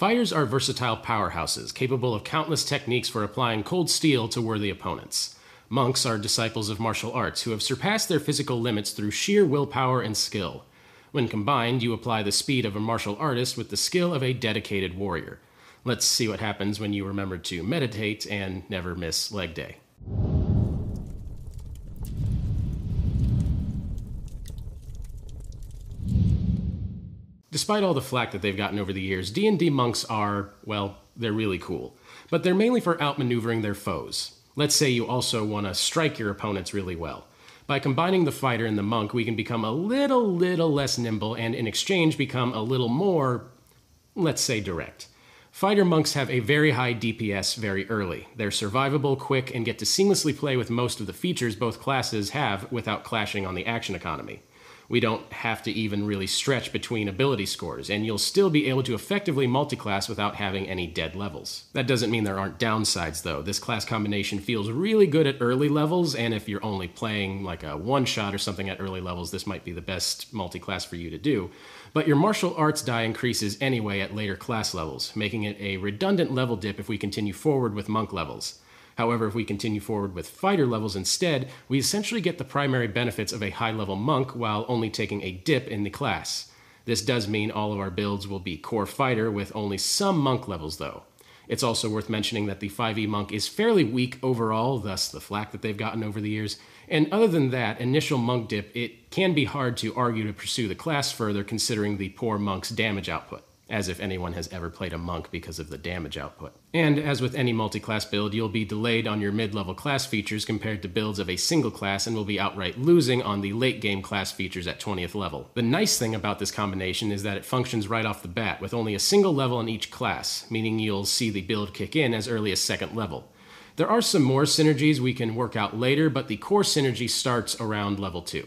Fighters are versatile powerhouses, capable of countless techniques for applying cold steel to worthy opponents. Monks are disciples of martial arts who have surpassed their physical limits through sheer willpower and skill. When combined, you apply the speed of a martial artist with the skill of a dedicated warrior. Let's see what happens when you remember to meditate and never miss leg day. Despite all the flack that they've gotten over the years, D&D monks are, well, they're really cool. But they're mainly for outmaneuvering their foes. Let's say you also want to strike your opponents really well. By combining the fighter and the monk, we can become a little, little less nimble and in exchange become a little more, let's say, direct. Fighter monks have a very high DPS very early. They're survivable, quick, and get to seamlessly play with most of the features both classes have without clashing on the action economy we don't have to even really stretch between ability scores, and you'll still be able to effectively multiclass without having any dead levels. That doesn't mean there aren't downsides though. This class combination feels really good at early levels, and if you're only playing like a one shot or something at early levels, this might be the best multiclass for you to do. But your martial arts die increases anyway at later class levels, making it a redundant level dip if we continue forward with monk levels. However, if we continue forward with fighter levels instead, we essentially get the primary benefits of a high level monk while only taking a dip in the class. This does mean all of our builds will be core fighter with only some monk levels though. It's also worth mentioning that the 5e monk is fairly weak overall, thus the flack that they've gotten over the years. And other than that initial monk dip, it can be hard to argue to pursue the class further considering the poor monk's damage output as if anyone has ever played a monk because of the damage output. And as with any multi-class build, you'll be delayed on your mid-level class features compared to builds of a single class and will be outright losing on the late game class features at 20th level. The nice thing about this combination is that it functions right off the bat with only a single level in each class, meaning you'll see the build kick in as early as second level. There are some more synergies we can work out later, but the core synergy starts around level 2.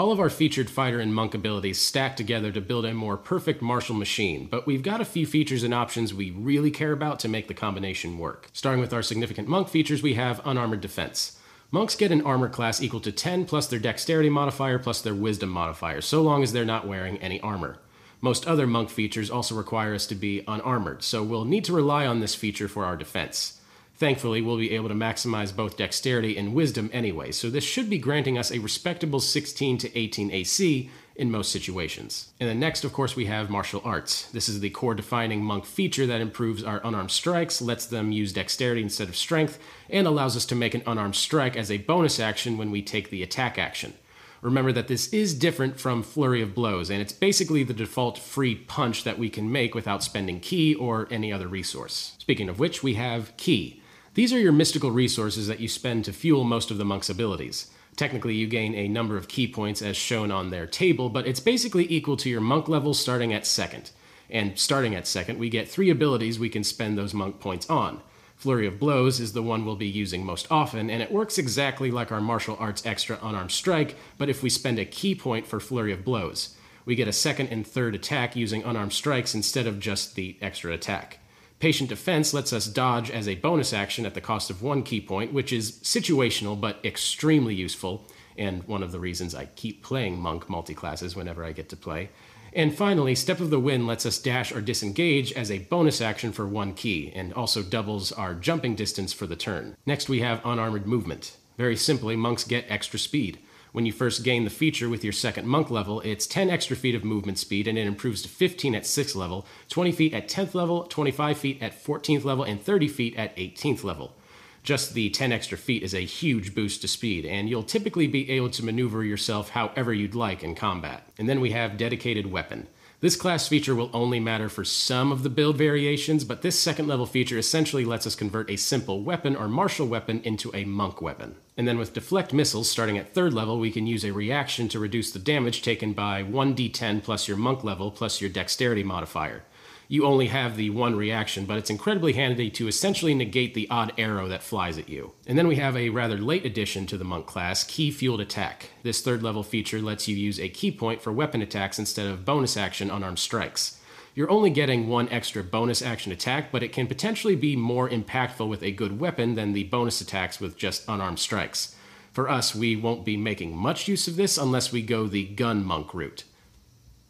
All of our featured fighter and monk abilities stack together to build a more perfect martial machine, but we've got a few features and options we really care about to make the combination work. Starting with our significant monk features, we have unarmored defense. Monks get an armor class equal to 10 plus their dexterity modifier plus their wisdom modifier, so long as they're not wearing any armor. Most other monk features also require us to be unarmored, so we'll need to rely on this feature for our defense. Thankfully, we'll be able to maximize both dexterity and wisdom anyway, so this should be granting us a respectable 16 to 18 AC in most situations. And then next, of course, we have martial arts. This is the core defining monk feature that improves our unarmed strikes, lets them use dexterity instead of strength, and allows us to make an unarmed strike as a bonus action when we take the attack action. Remember that this is different from Flurry of Blows, and it's basically the default free punch that we can make without spending ki or any other resource. Speaking of which, we have ki. These are your mystical resources that you spend to fuel most of the monk's abilities. Technically, you gain a number of ki points as shown on their table, but it's basically equal to your monk level starting at second. And starting at second, we get three abilities we can spend those monk points on. Flurry of Blows is the one we'll be using most often, and it works exactly like our martial arts extra unarmed strike, but if we spend a ki point for Flurry of Blows. We get a second and third attack using unarmed strikes instead of just the extra attack. Patient Defense lets us dodge as a bonus action at the cost of one ki point, which is situational but extremely useful, and one of the reasons I keep playing Monk multi-classes whenever I get to play. And finally, Step of the Wind lets us dash or disengage as a bonus action for one ki, and also doubles our jumping distance for the turn. Next, we have Unarmored Movement. Very simply, monks get extra speed. When you first gain the feature with your second monk level, it's 10 extra feet of movement speed and it improves to 15 at 6th level, 20 feet at 10th level, 25 feet at 14th level, and 30 feet at 18th level. Just the 10 extra feet is a huge boost to speed, and you'll typically be able to maneuver yourself however you'd like in combat. And then we have Dedicated Weapon. This class feature will only matter for some of the build variations, but this second level feature essentially lets us convert a simple weapon or martial weapon into a monk weapon. And then with deflect missiles, starting at third level, we can use a reaction to reduce the damage taken by 1d10 plus your monk level plus your dexterity modifier you only have the one reaction, but it's incredibly handy to essentially negate the odd arrow that flies at you. And then we have a rather late addition to the monk class, Ki Fueled Attack. This third level feature lets you use a ki point for weapon attacks instead of bonus action unarmed strikes. You're only getting one extra bonus action attack, but it can potentially be more impactful with a good weapon than the bonus attacks with just unarmed strikes. For us, we won't be making much use of this unless we go the gun monk route.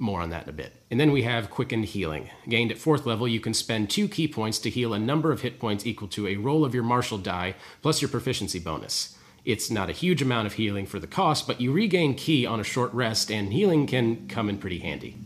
More on that in a bit. And then we have Quickened Healing. Gained at 4th level, you can spend 2 ki points to heal a number of hit points equal to a roll of your martial die plus your proficiency bonus. It's not a huge amount of healing for the cost, but you regain ki on a short rest, and healing can come in pretty handy.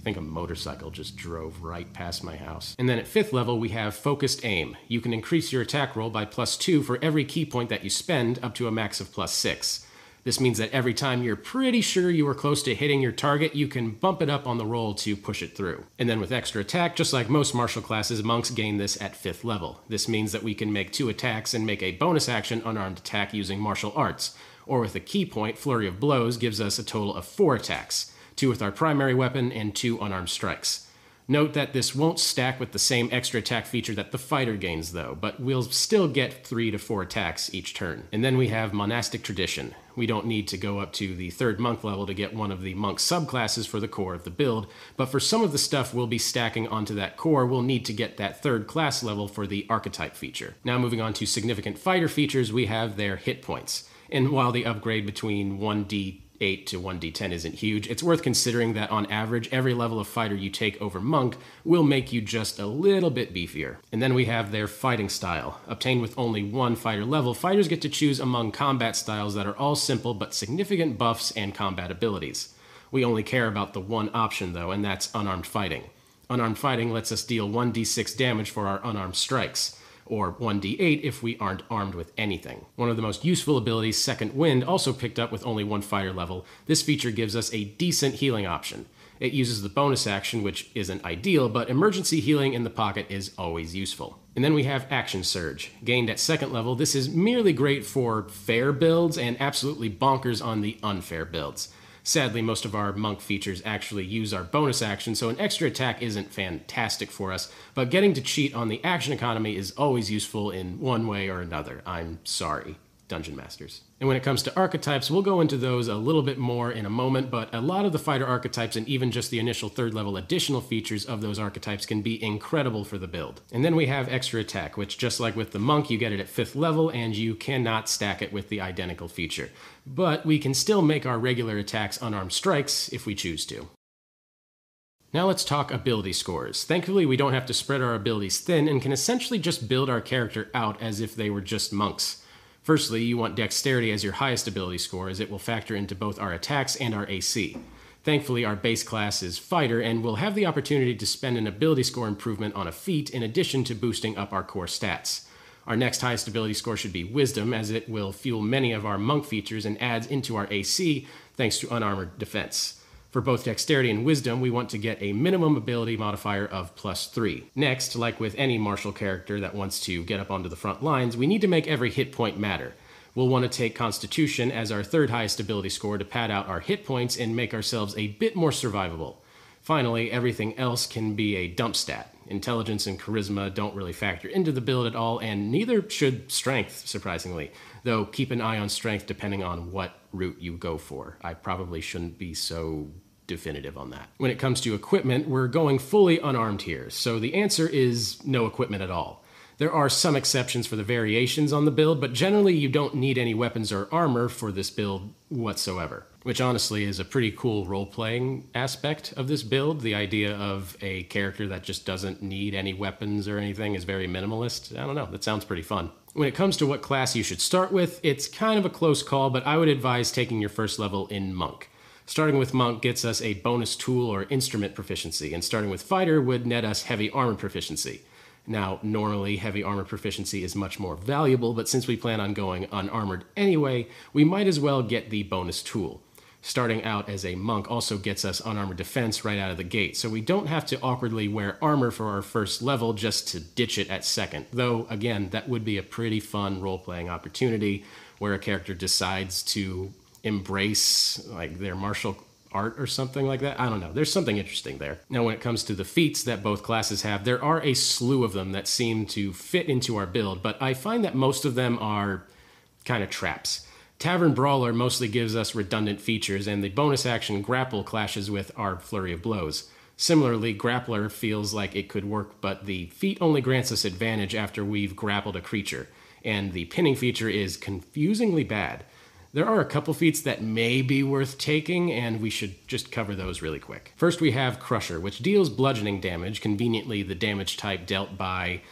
I think a motorcycle just drove right past my house. And then at fifth level, we have Focused Aim. You can increase your attack roll by plus two for every ki point that you spend, up to a max of plus six. This means that every time you're pretty sure you are close to hitting your target, you can bump it up on the roll to push it through. And then with extra attack, just like most martial classes, monks gain this at 5th level. This means that we can make two attacks and make a bonus action unarmed attack using martial arts. Or with a ki point, Flurry of Blows gives us a total of four attacks two with our primary weapon and two unarmed strikes. Note that this won't stack with the same extra attack feature that the fighter gains, though, but we'll still get 3 to 4 attacks each turn. And then we have Monastic Tradition. We don't need to go up to the third monk level to get one of the monk subclasses for the core of the build, but for some of the stuff we'll be stacking onto that core, we'll need to get that third class level for the archetype feature. Now, moving on to significant fighter features, we have their hit points. And while the upgrade between 1d 8 to 1d10 isn't huge, it's worth considering that on average, every level of fighter you take over monk will make you just a little bit beefier. And then we have their fighting style. Obtained with only one fighter level, fighters get to choose among combat styles that are all simple but significant buffs and combat abilities. We only care about the one option though, and that's unarmed fighting. Unarmed fighting lets us deal 1d6 damage for our unarmed strikes or 1d8 if we aren't armed with anything. One of the most useful abilities, Second Wind, also picked up with only one fighter level. This feature gives us a decent healing option. It uses the bonus action, which isn't ideal, but emergency healing in the pocket is always useful. And then we have Action Surge. Gained at second level, this is merely great for fair builds and absolutely bonkers on the unfair builds. Sadly, most of our monk features actually use our bonus action, so an extra attack isn't fantastic for us, but getting to cheat on the action economy is always useful in one way or another. I'm sorry. Dungeon Masters. And when it comes to archetypes, we'll go into those a little bit more in a moment, but a lot of the fighter archetypes and even just the initial third level additional features of those archetypes can be incredible for the build. And then we have extra attack, which just like with the monk, you get it at fifth level and you cannot stack it with the identical feature. But we can still make our regular attacks unarmed strikes if we choose to. Now let's talk ability scores. Thankfully, we don't have to spread our abilities thin and can essentially just build our character out as if they were just monks. Firstly, you want Dexterity as your highest ability score, as it will factor into both our attacks and our AC. Thankfully, our base class is Fighter, and we'll have the opportunity to spend an ability score improvement on a feat in addition to boosting up our core stats. Our next highest ability score should be Wisdom, as it will fuel many of our monk features and adds into our AC thanks to unarmored defense. For both dexterity and wisdom, we want to get a minimum ability modifier of plus 3. Next, like with any martial character that wants to get up onto the front lines, we need to make every hit point matter. We'll want to take Constitution as our third highest ability score to pad out our hit points and make ourselves a bit more survivable. Finally, everything else can be a dump stat. Intelligence and charisma don't really factor into the build at all, and neither should strength, surprisingly. Though keep an eye on strength depending on what route you go for. I probably shouldn't be so definitive on that. When it comes to equipment, we're going fully unarmed here, so the answer is no equipment at all. There are some exceptions for the variations on the build, but generally you don't need any weapons or armor for this build whatsoever. Which honestly is a pretty cool role playing aspect of this build. The idea of a character that just doesn't need any weapons or anything is very minimalist. I don't know, that sounds pretty fun. When it comes to what class you should start with, it's kind of a close call, but I would advise taking your first level in Monk. Starting with Monk gets us a bonus tool or instrument proficiency, and starting with Fighter would net us heavy armor proficiency. Now, normally, heavy armor proficiency is much more valuable, but since we plan on going unarmored anyway, we might as well get the bonus tool. Starting out as a monk also gets us unarmored defense right out of the gate, so we don't have to awkwardly wear armor for our first level just to ditch it at second. Though, again, that would be a pretty fun role playing opportunity where a character decides to embrace like their martial art or something like that. I don't know. There's something interesting there. Now, when it comes to the feats that both classes have, there are a slew of them that seem to fit into our build, but I find that most of them are kind of traps. Tavern Brawler mostly gives us redundant features, and the bonus action Grapple clashes with our Flurry of Blows. Similarly, Grappler feels like it could work, but the feat only grants us advantage after we've grappled a creature, and the pinning feature is confusingly bad. There are a couple feats that may be worth taking, and we should just cover those really quick. First, we have Crusher, which deals bludgeoning damage, conveniently the damage type dealt by,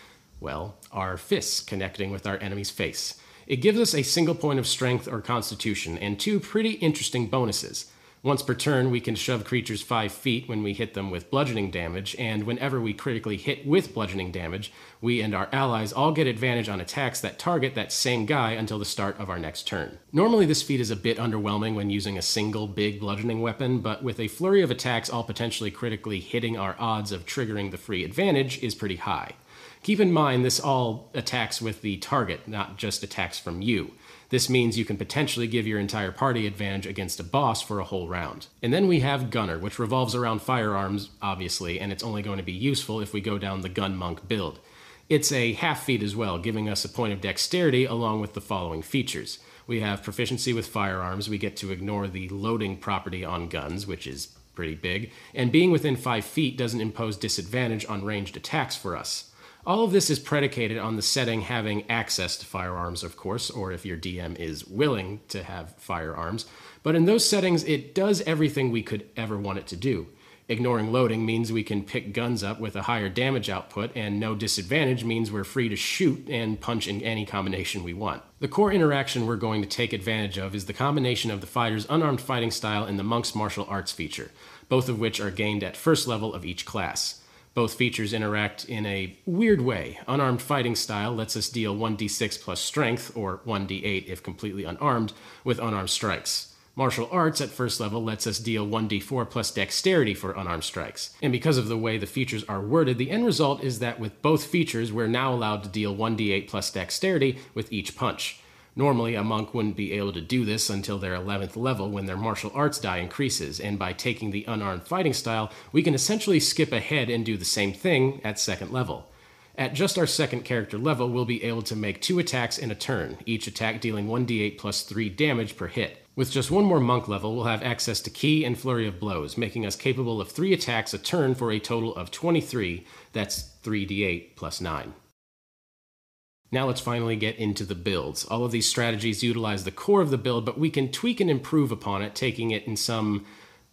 well, our fists connecting with our enemy's face. It gives us a single point of strength or constitution, and two pretty interesting bonuses. Once per turn, we can shove creatures 5 feet when we hit them with bludgeoning damage, and whenever we critically hit with bludgeoning damage, we and our allies all get advantage on attacks that target that same guy until the start of our next turn. Normally, this feat is a bit underwhelming when using a single big bludgeoning weapon, but with a flurry of attacks all potentially critically hitting, our odds of triggering the free advantage is pretty high. Keep in mind, this all attacks with the target, not just attacks from you. This means you can potentially give your entire party advantage against a boss for a whole round. And then we have Gunner, which revolves around firearms, obviously, and it's only going to be useful if we go down the Gun Monk build. It's a half feat as well, giving us a point of dexterity along with the following features. We have proficiency with firearms, we get to ignore the loading property on guns, which is pretty big, and being within 5 feet doesn't impose disadvantage on ranged attacks for us. All of this is predicated on the setting having access to firearms, of course, or if your DM is willing to have firearms. But in those settings, it does everything we could ever want it to do. Ignoring loading means we can pick guns up with a higher damage output, and no disadvantage means we're free to shoot and punch in any combination we want. The core interaction we're going to take advantage of is the combination of the fighter's unarmed fighting style and the monk's martial arts feature, both of which are gained at first level of each class. Both features interact in a weird way. Unarmed fighting style lets us deal 1d6 plus strength, or 1d8 if completely unarmed, with unarmed strikes. Martial arts at first level lets us deal 1d4 plus dexterity for unarmed strikes. And because of the way the features are worded, the end result is that with both features, we're now allowed to deal 1d8 plus dexterity with each punch. Normally, a monk wouldn't be able to do this until their 11th level when their martial arts die increases, and by taking the unarmed fighting style, we can essentially skip ahead and do the same thing at second level. At just our second character level, we'll be able to make two attacks in a turn, each attack dealing 1d8 plus 3 damage per hit. With just one more monk level, we'll have access to Ki and Flurry of Blows, making us capable of 3 attacks a turn for a total of 23, that's 3d8 plus 9. Now let's finally get into the builds. All of these strategies utilize the core of the build, but we can tweak and improve upon it, taking it in some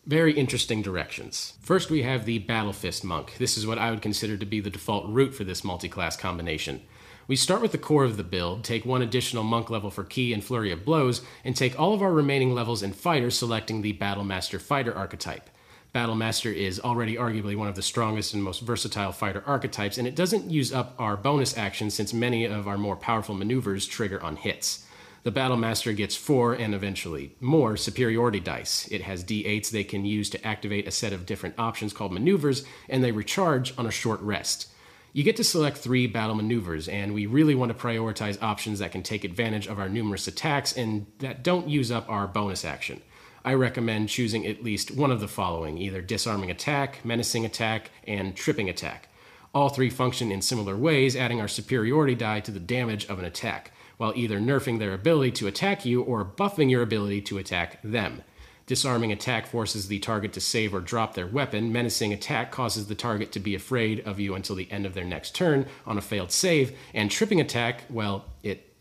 very interesting directions. First, we have the Battle Fist Monk. This is what I would consider to be the default route for this multi-class combination. We start with the core of the build, take one additional monk level for Ki and Flurry of Blows, and take all of our remaining levels in Fighter, selecting the Battle Master Fighter archetype. Battlemaster is already arguably one of the strongest and most versatile fighter archetypes, and it doesn't use up our bonus action since many of our more powerful maneuvers trigger on hits. The Battlemaster gets 4 and eventually more superiority dice. It has d8s they can use to activate a set of different options called maneuvers, and they recharge on a short rest. You get to select three battle maneuvers, and we really want to prioritize options that can take advantage of our numerous attacks and that don't use up our bonus action. I recommend choosing at least one of the following either disarming attack, menacing attack, and tripping attack. All three function in similar ways, adding our superiority die to the damage of an attack, while either nerfing their ability to attack you or buffing your ability to attack them. Disarming attack forces the target to save or drop their weapon. Menacing attack causes the target to be afraid of you until the end of their next turn on a failed save. And tripping attack, well, it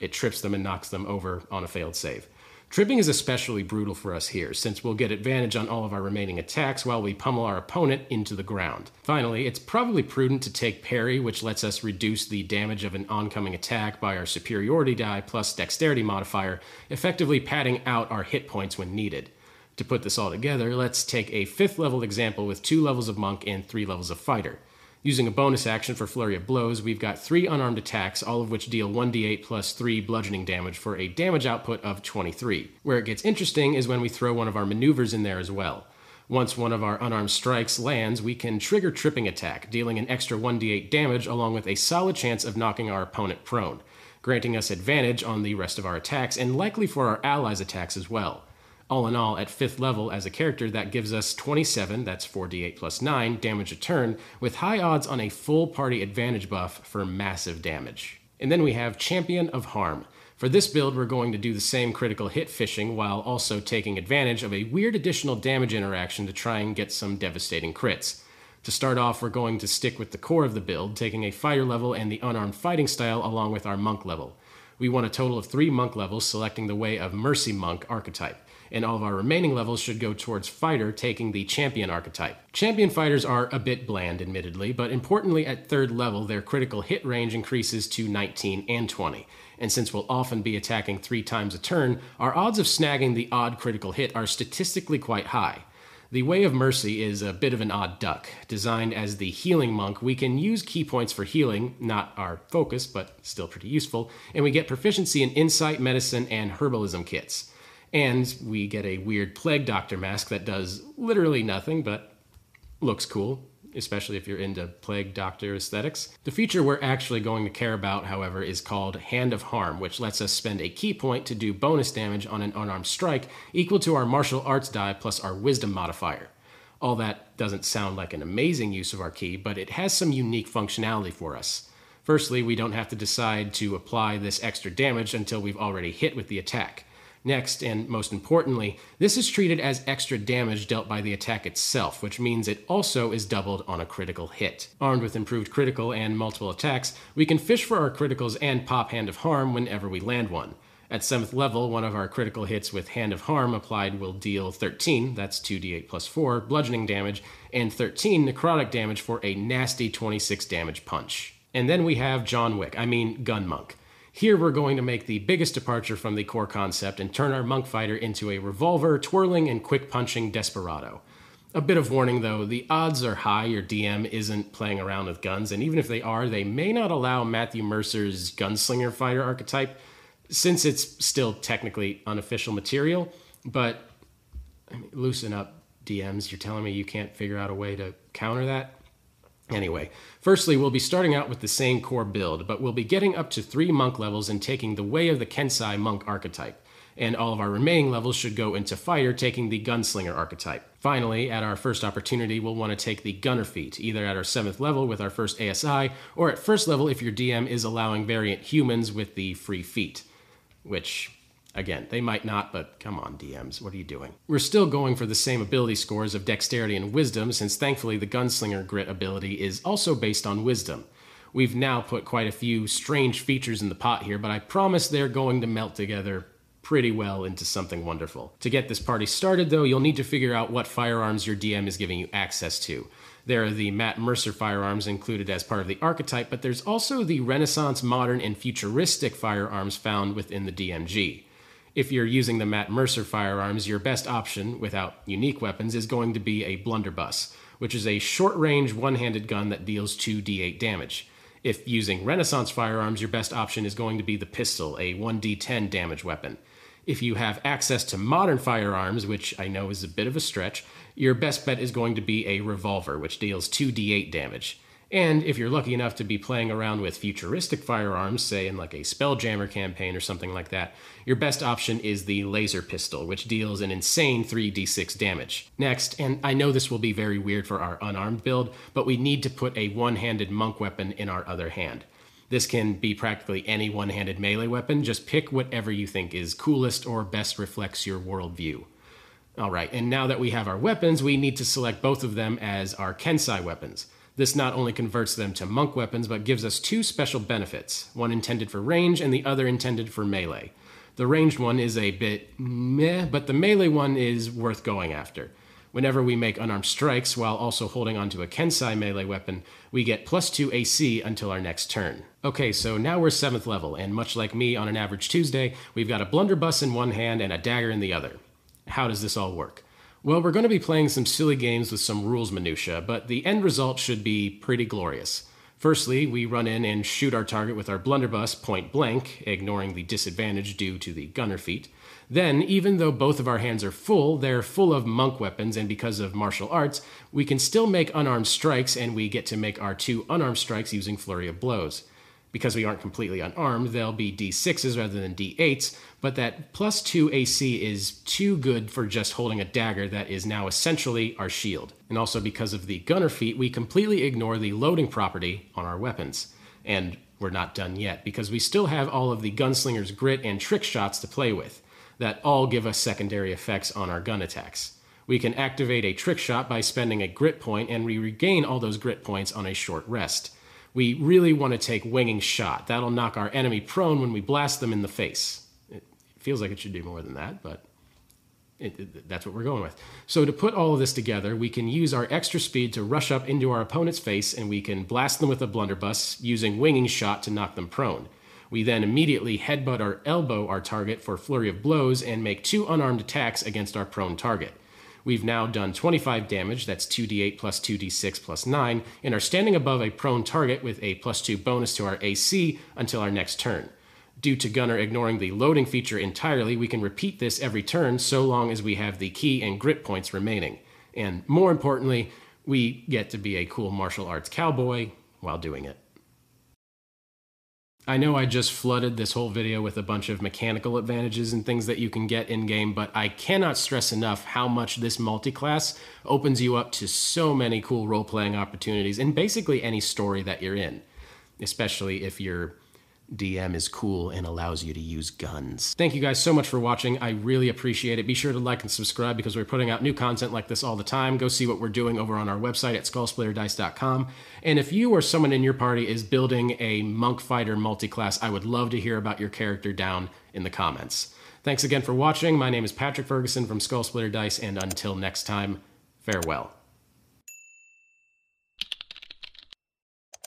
it trips them and knocks them over on a failed save. Tripping is especially brutal for us here, since we'll get advantage on all of our remaining attacks while we pummel our opponent into the ground. Finally, it's probably prudent to take parry, which lets us reduce the damage of an oncoming attack by our superiority die plus dexterity modifier, effectively padding out our hit points when needed. To put this all together, let's take a fifth level example with two levels of monk and three levels of fighter. Using a bonus action for Flurry of Blows, we've got three unarmed attacks, all of which deal 1d8 plus 3 bludgeoning damage for a damage output of 23. Where it gets interesting is when we throw one of our maneuvers in there as well. Once one of our unarmed strikes lands, we can trigger Tripping Attack, dealing an extra 1d8 damage along with a solid chance of knocking our opponent prone, granting us advantage on the rest of our attacks and likely for our allies' attacks as well. All in all, at fifth level as a character, that gives us 27, that's 4d8 plus 9, damage a turn, with high odds on a full party advantage buff for massive damage. And then we have Champion of Harm. For this build, we're going to do the same critical hit fishing while also taking advantage of a weird additional damage interaction to try and get some devastating crits. To start off, we're going to stick with the core of the build, taking a fighter level and the unarmed fighting style along with our monk level. We want a total of three monk levels, selecting the way of Mercy Monk archetype and all of our remaining levels should go towards fighter, taking the champion archetype. Champion fighters are a bit bland, admittedly, but importantly, at third level, their critical hit range increases to 19 and 20. And since we'll often be attacking three times a turn, our odds of snagging the odd critical hit are statistically quite high. The Way of Mercy is a bit of an odd duck. Designed as the healing monk, we can use ki points for healing, not our focus, but still pretty useful, and we get proficiency in insight, medicine, and herbalism kits. And we get a weird plague doctor mask that does literally nothing, but looks cool especially if you're into plague doctor aesthetics. The feature we're actually going to care about, however, is called Hand of Harm, which lets us spend a ki point to do bonus damage on an unarmed strike equal to our martial arts die plus our wisdom modifier. All that doesn't sound like an amazing use of our ki, but it has some unique functionality for us. Firstly, we don't have to decide to apply this extra damage until we've already hit with the attack. Next, and most importantly, this is treated as extra damage dealt by the attack itself, which means it also is doubled on a critical hit. Armed with improved critical and multiple attacks, we can fish for our criticals and pop Hand of Harm whenever we land one. At 7th level, one of our critical hits with Hand of Harm applied will deal 13, that's 2d8 plus 4, bludgeoning damage, and 13 necrotic damage for a nasty 26 damage punch. And then we have John Wick, I mean Gun Monk. Here we're going to make the biggest departure from the core concept and turn our monk fighter into a revolver, twirling, and quick punching desperado. A bit of warning though, the odds are high your DM isn't playing around with guns, and even if they are, they may not allow Matthew Mercer's gunslinger fighter archetype, since it's still technically unofficial material. But I mean, loosen up, DMs. You're telling me you can't figure out a way to counter that? Anyway, firstly, we'll be starting out with the same core build, but we'll be getting up to three monk levels and taking the way of the Kensei monk archetype. And all of our remaining levels should go into fighter, taking the gunslinger archetype. Finally, at our first opportunity, we'll want to take the gunner feat, either at our seventh level with our first ASI, or at first level if your DM is allowing variant humans with the free feat, which Again, they might not, but come on, DMs, what are you doing? We're still going for the same ability scores of dexterity and wisdom, since thankfully the gunslinger grit ability is also based on wisdom. We've now put quite a few strange features in the pot here, but I promise they're going to melt together pretty well into something wonderful. To get this party started, though, you'll need to figure out what firearms your DM is giving you access to. There are the Matt Mercer firearms included as part of the archetype, but there's also the Renaissance, modern, and futuristic firearms found within the DMG if you're using the Matt Mercer firearms, your best option, without unique weapons, is going to be a blunderbuss, which is a short range one handed gun that deals 2d8 damage. If using Renaissance firearms, your best option is going to be the pistol, a 1d10 damage weapon. If you have access to modern firearms, which I know is a bit of a stretch, your best bet is going to be a revolver, which deals 2d8 damage. And if you're lucky enough to be playing around with futuristic firearms, say in like a Spelljammer campaign or something like that, your best option is the laser pistol, which deals an insane 3d6 damage. Next, and I know this will be very weird for our unarmed build, but we need to put a one handed monk weapon in our other hand. This can be practically any one handed melee weapon, just pick whatever you think is coolest or best reflects your worldview. All right, and now that we have our weapons, we need to select both of them as our Kensei weapons. This not only converts them to monk weapons, but gives us two special benefits one intended for range and the other intended for melee. The ranged one is a bit meh, but the melee one is worth going after. Whenever we make unarmed strikes while also holding onto a Kensei melee weapon, we get plus 2 AC until our next turn. Okay, so now we're 7th level, and much like me on an average Tuesday, we've got a blunderbuss in one hand and a dagger in the other. How does this all work? Well, we're going to be playing some silly games with some rules minutia, but the end result should be pretty glorious. Firstly, we run in and shoot our target with our blunderbuss point blank, ignoring the disadvantage due to the gunner feat. Then, even though both of our hands are full, they're full of monk weapons, and because of martial arts, we can still make unarmed strikes, and we get to make our two unarmed strikes using Flurry of Blows because we aren't completely unarmed, they'll be d6s rather than d8s, but that plus 2 AC is too good for just holding a dagger that is now essentially our shield. And also because of the gunner feat, we completely ignore the loading property on our weapons. And we're not done yet, because we still have all of the gunslinger's grit and trick shots to play with, that all give us secondary effects on our gun attacks. We can activate a trick shot by spending a grit point, and we regain all those grit points on a short rest. We really want to take winging shot. That'll knock our enemy prone when we blast them in the face. It feels like it should do more than that, but it, it, that's what we're going with. So to put all of this together, we can use our extra speed to rush up into our opponent's face and we can blast them with a blunderbuss using winging shot to knock them prone. We then immediately headbutt or elbow our target for flurry of blows and make two unarmed attacks against our prone target. We've now done 25 damage, that's 2d8 plus 2d6 plus 9, and are standing above a prone target with a plus 2 bonus to our AC until our next turn. Due to Gunner ignoring the loading feature entirely, we can repeat this every turn so long as we have the ki and grit points remaining. And more importantly, we get to be a cool martial arts cowboy while doing it. I know I just flooded this whole video with a bunch of mechanical advantages and things that you can get in game, but I cannot stress enough how much this multi-class opens you up to so many cool role-playing opportunities in basically any story that you're in, especially if you're DM is cool and allows you to use guns. Thank you guys so much for watching. I really appreciate it. Be sure to like and subscribe because we're putting out new content like this all the time. Go see what we're doing over on our website at skullsplitterdice.com. And if you or someone in your party is building a monk fighter multi-class, I would love to hear about your character down in the comments. Thanks again for watching. My name is Patrick Ferguson from Skull Splitter Dice, and until next time, farewell.